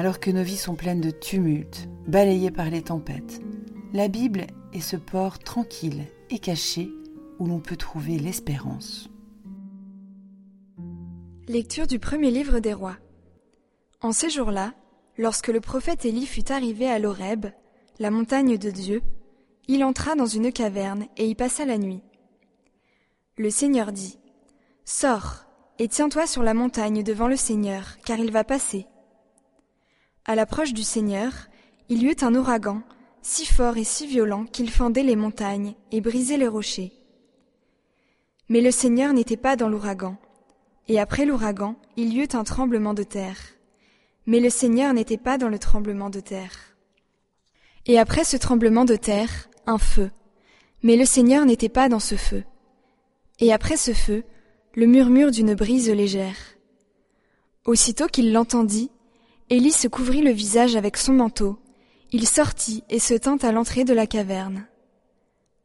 Alors que nos vies sont pleines de tumultes, balayées par les tempêtes, la Bible est ce port tranquille et caché où l'on peut trouver l'espérance. Lecture du premier livre des rois. En ces jours-là, lorsque le prophète Élie fut arrivé à l'Horeb, la montagne de Dieu, il entra dans une caverne et y passa la nuit. Le Seigneur dit Sors et tiens-toi sur la montagne devant le Seigneur, car il va passer. À l'approche du Seigneur, il y eut un ouragan, si fort et si violent qu'il fendait les montagnes et brisait les rochers. Mais le Seigneur n'était pas dans l'ouragan, et après l'ouragan, il y eut un tremblement de terre. Mais le Seigneur n'était pas dans le tremblement de terre. Et après ce tremblement de terre, un feu. Mais le Seigneur n'était pas dans ce feu. Et après ce feu, le murmure d'une brise légère. Aussitôt qu'il l'entendit, Élie se couvrit le visage avec son manteau. Il sortit et se tint à l'entrée de la caverne.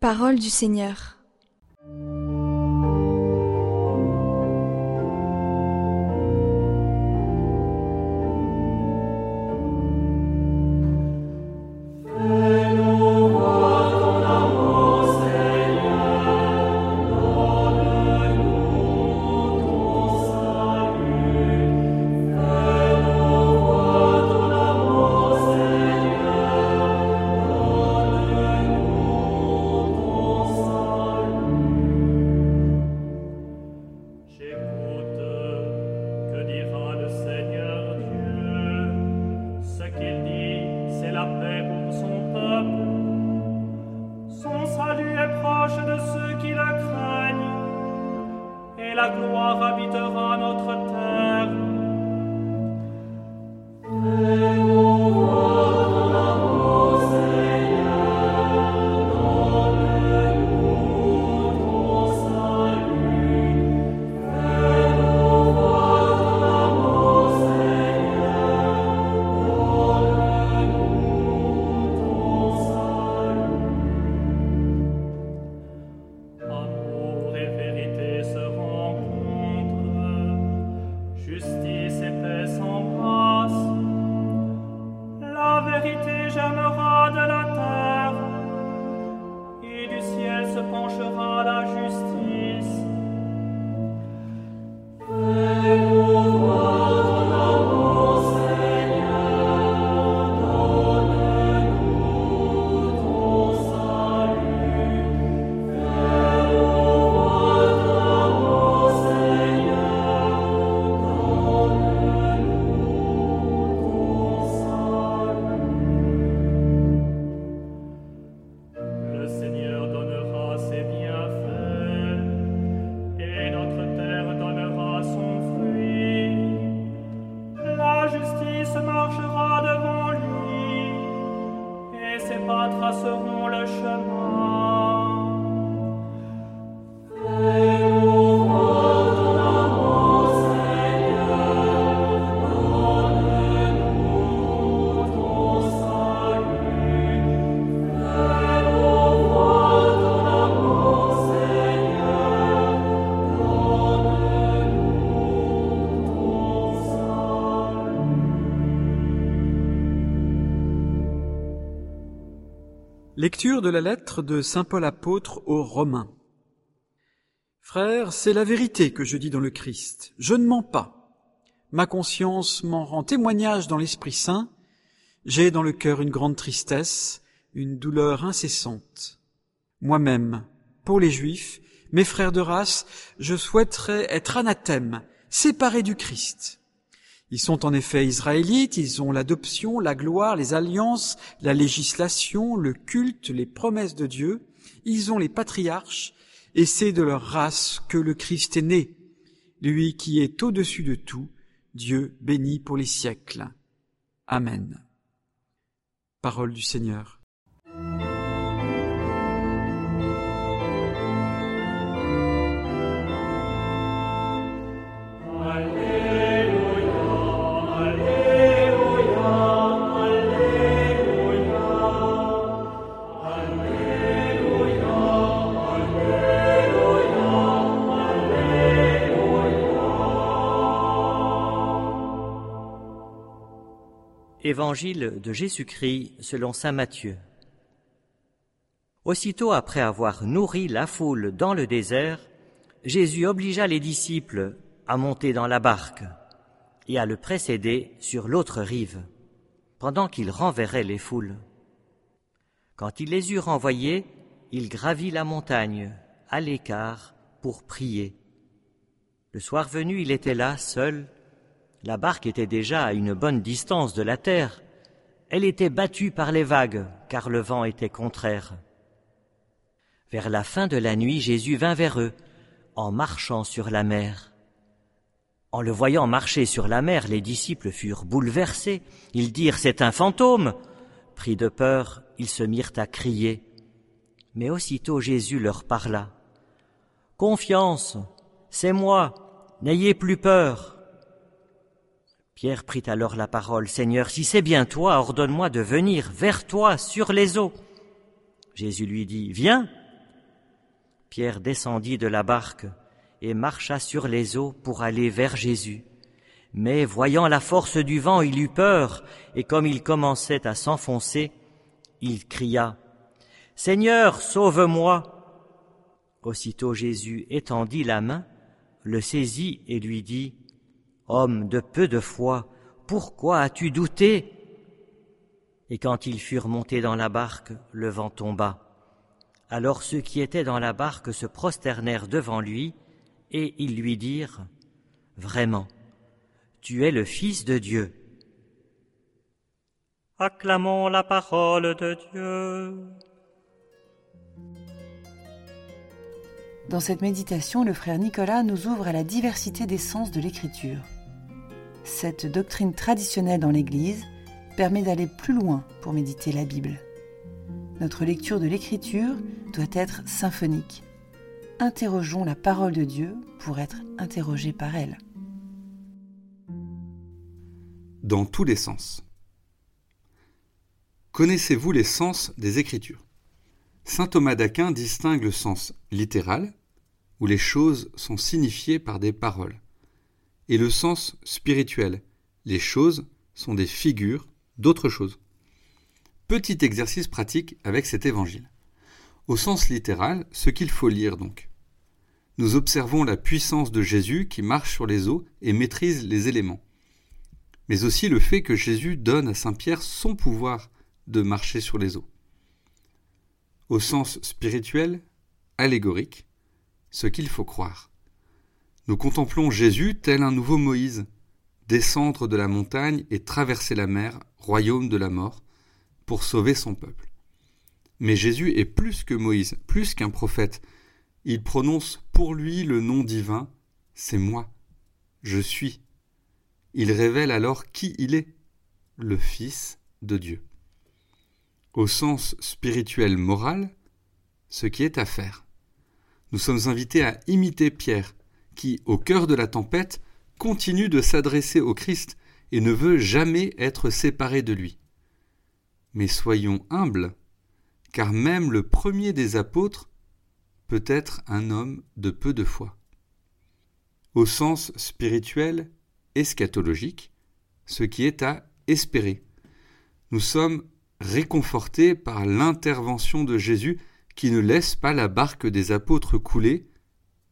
Parole du Seigneur. la gloire habitera notre terre. Lecture de la lettre de Saint Paul apôtre aux Romains. Frères, c'est la vérité que je dis dans le Christ. Je ne mens pas. Ma conscience m'en rend témoignage dans l'Esprit Saint. J'ai dans le cœur une grande tristesse, une douleur incessante. Moi-même, pour les Juifs, mes frères de race, je souhaiterais être anathème, séparé du Christ. Ils sont en effet israélites, ils ont l'adoption, la gloire, les alliances, la législation, le culte, les promesses de Dieu, ils ont les patriarches, et c'est de leur race que le Christ est né, lui qui est au-dessus de tout, Dieu béni pour les siècles. Amen. Parole du Seigneur. Évangile de Jésus-Christ selon Saint Matthieu. Aussitôt après avoir nourri la foule dans le désert, Jésus obligea les disciples à monter dans la barque et à le précéder sur l'autre rive, pendant qu'il renverrait les foules. Quand il les eut renvoyés, il gravit la montagne, à l'écart, pour prier. Le soir venu, il était là, seul, la barque était déjà à une bonne distance de la terre. Elle était battue par les vagues, car le vent était contraire. Vers la fin de la nuit, Jésus vint vers eux, en marchant sur la mer. En le voyant marcher sur la mer, les disciples furent bouleversés. Ils dirent C'est un fantôme. Pris de peur, ils se mirent à crier. Mais aussitôt Jésus leur parla. Confiance, c'est moi, n'ayez plus peur. Pierre prit alors la parole. Seigneur, si c'est bien toi, ordonne-moi de venir vers toi sur les eaux. Jésus lui dit, Viens. Pierre descendit de la barque et marcha sur les eaux pour aller vers Jésus. Mais voyant la force du vent, il eut peur, et comme il commençait à s'enfoncer, il cria, Seigneur, sauve-moi. Aussitôt Jésus étendit la main, le saisit et lui dit, Homme de peu de foi, pourquoi as-tu douté? Et quand ils furent montés dans la barque, le vent tomba. Alors ceux qui étaient dans la barque se prosternèrent devant lui, et ils lui dirent, Vraiment, tu es le Fils de Dieu. Acclamons la parole de Dieu. Dans cette méditation, le frère Nicolas nous ouvre à la diversité des sens de l'écriture. Cette doctrine traditionnelle dans l'Église permet d'aller plus loin pour méditer la Bible. Notre lecture de l'Écriture doit être symphonique. Interrogeons la parole de Dieu pour être interrogés par elle. Dans tous les sens. Connaissez-vous les sens des Écritures? Saint Thomas d'Aquin distingue le sens littéral, où les choses sont signifiées par des paroles, et le sens spirituel. Les choses sont des figures d'autres choses. Petit exercice pratique avec cet évangile. Au sens littéral, ce qu'il faut lire donc. Nous observons la puissance de Jésus qui marche sur les eaux et maîtrise les éléments. Mais aussi le fait que Jésus donne à Saint Pierre son pouvoir de marcher sur les eaux. Au sens spirituel, allégorique, ce qu'il faut croire. Nous contemplons Jésus tel un nouveau Moïse, descendre de la montagne et traverser la mer, royaume de la mort, pour sauver son peuple. Mais Jésus est plus que Moïse, plus qu'un prophète. Il prononce pour lui le nom divin, c'est moi, je suis. Il révèle alors qui il est, le Fils de Dieu. Au sens spirituel moral, ce qui est à faire. Nous sommes invités à imiter Pierre, qui, au cœur de la tempête, continue de s'adresser au Christ et ne veut jamais être séparé de lui. Mais soyons humbles, car même le premier des apôtres peut être un homme de peu de foi. Au sens spirituel, eschatologique, ce qui est à espérer. Nous sommes réconfortés par l'intervention de Jésus qui ne laisse pas la barque des apôtres couler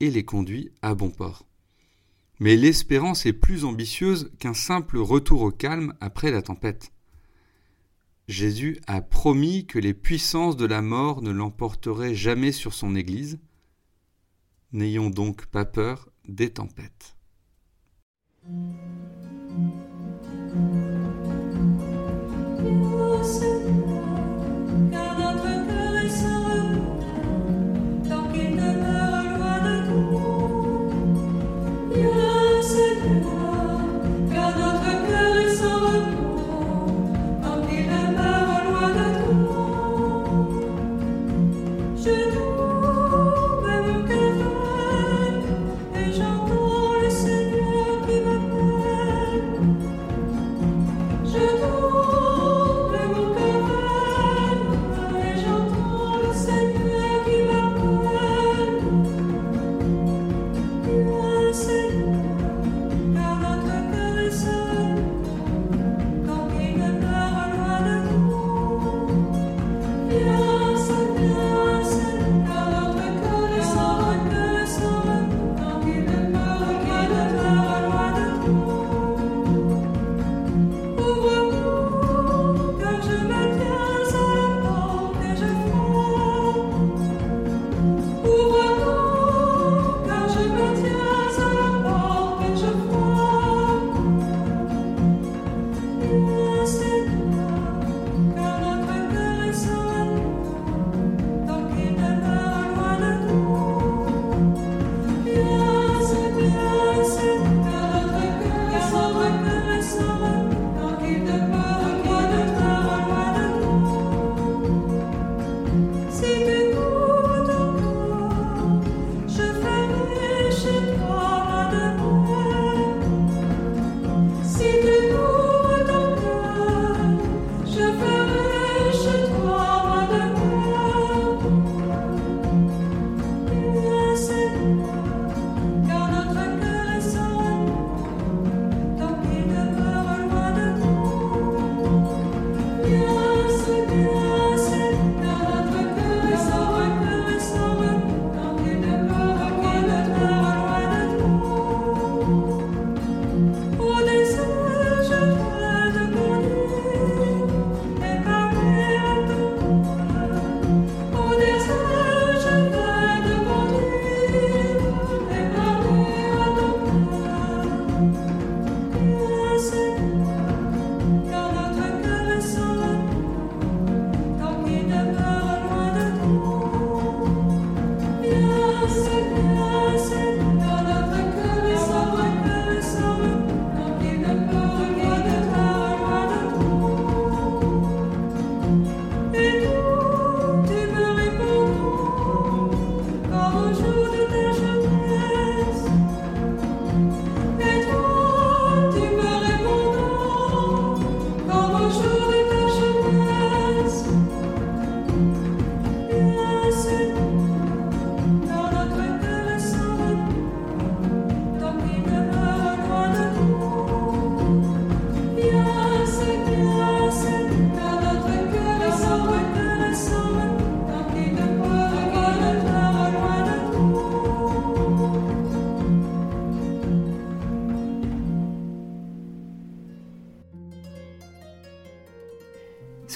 et les conduit à bon port. Mais l'espérance est plus ambitieuse qu'un simple retour au calme après la tempête. Jésus a promis que les puissances de la mort ne l'emporteraient jamais sur son Église. N'ayons donc pas peur des tempêtes.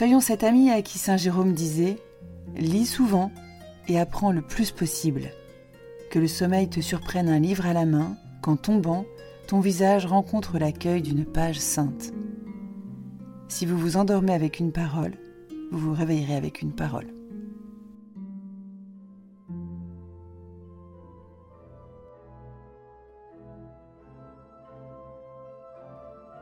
Soyons cet ami à qui Saint Jérôme disait Lis souvent et apprends le plus possible. Que le sommeil te surprenne un livre à la main, qu'en tombant, ton visage rencontre l'accueil d'une page sainte. Si vous vous endormez avec une parole, vous vous réveillerez avec une parole.